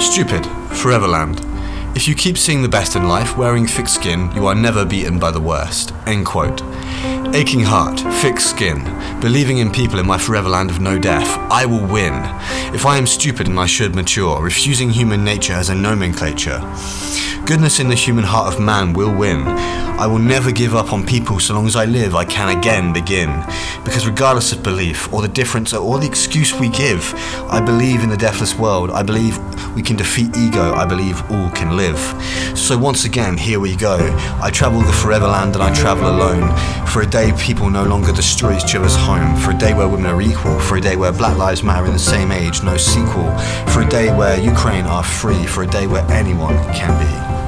Stupid, Foreverland. If you keep seeing the best in life, wearing thick skin, you are never beaten by the worst. End quote. Aching heart, thick skin, believing in people in my forever land of no death, I will win. If I am stupid and I should mature, refusing human nature as a nomenclature. Goodness in the human heart of man will win. I will never give up on people so long as I live, I can again begin. Because regardless of belief, or the difference, or the excuse we give, I believe in the deathless world. I believe we can defeat ego. I believe all can live. So once again, here we go. I travel the forever land and I travel alone. For a day people no longer destroy each other's home. For a day where women are equal. For a day where black lives matter in the same age, no sequel. For a day where Ukraine are free. For a day where anyone can be.